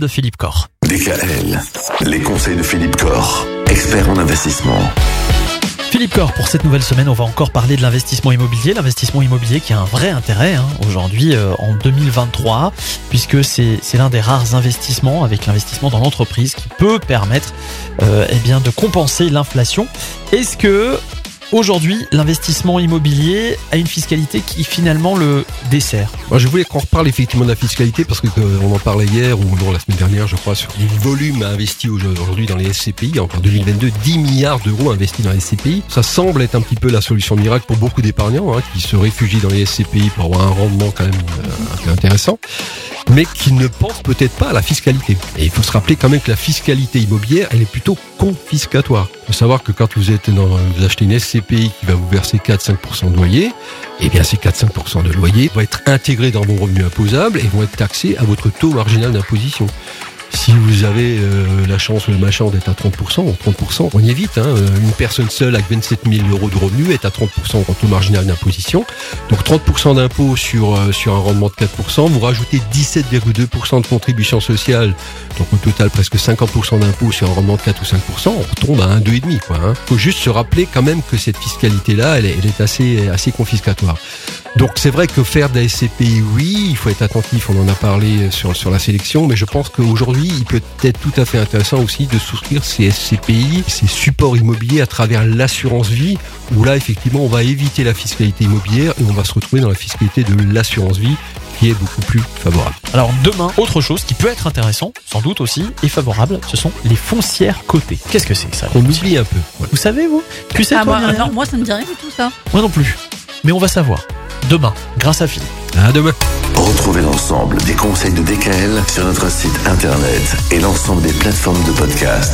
de Philippe Corr. DKL, les conseils de Philippe Corr, expert en investissement. Philippe Corr, pour cette nouvelle semaine, on va encore parler de l'investissement immobilier. L'investissement immobilier qui a un vrai intérêt hein, aujourd'hui euh, en 2023, puisque c'est c'est l'un des rares investissements avec l'investissement dans l'entreprise qui peut permettre euh, eh bien, de compenser l'inflation. Est-ce que aujourd'hui l'investissement immobilier a une fiscalité qui finalement le dessert je voulais qu'on reparle effectivement de la fiscalité parce que euh, en parlait hier ou la semaine dernière, je crois, sur les volumes investis aujourd'hui dans les SCPI. En 2022, 10 milliards d'euros investis dans les SCPI. Ça semble être un petit peu la solution miracle pour beaucoup d'épargnants hein, qui se réfugient dans les SCPI pour avoir un rendement quand même euh, un peu intéressant mais qui ne pensent peut-être pas à la fiscalité. Et il faut se rappeler quand même que la fiscalité immobilière, elle est plutôt confiscatoire. Il faut savoir que quand vous êtes dans, vous achetez une SCPI qui va vous verser 4-5% de loyer, eh bien ces 4-5% de loyer vont être intégrés dans vos revenus imposables et vont être taxés à votre taux marginal d'imposition. Si vous avez euh, la chance ou le machin d'être à 30%, 30%, on y est vite. Hein. Une personne seule avec 27 000 euros de revenus est à 30% en taux marginal d'imposition. Donc 30% d'impôt sur, euh, sur un rendement de 4%. Vous rajoutez 17,2% de contribution sociale. Donc au total presque 50% d'impôt sur un rendement de 4 ou 5%. On retombe à 1, 2,5. Il hein. faut juste se rappeler quand même que cette fiscalité-là, elle, elle est assez, assez confiscatoire. Donc c'est vrai que faire de la SCPI, oui, il faut être attentif, on en a parlé sur, sur la sélection, mais je pense qu'aujourd'hui, il peut être tout à fait intéressant aussi de souscrire ces SCPI, ces supports immobiliers à travers l'assurance vie, où là, effectivement, on va éviter la fiscalité immobilière et on va se retrouver dans la fiscalité de l'assurance vie, qui est beaucoup plus favorable. Alors demain, autre chose qui peut être intéressant, sans doute aussi, et favorable, ce sont les foncières cotées. Qu'est-ce que c'est que ça On oublie un peu. Voilà. Vous savez vous? Tu sais Ah, toi, moi, non, moi, ça me dit rien du tout, ça. Moi non plus. Mais on va savoir. Demain, grâce à Philippe. Retrouvez l'ensemble des conseils de DKL sur notre site internet et l'ensemble des plateformes de podcast.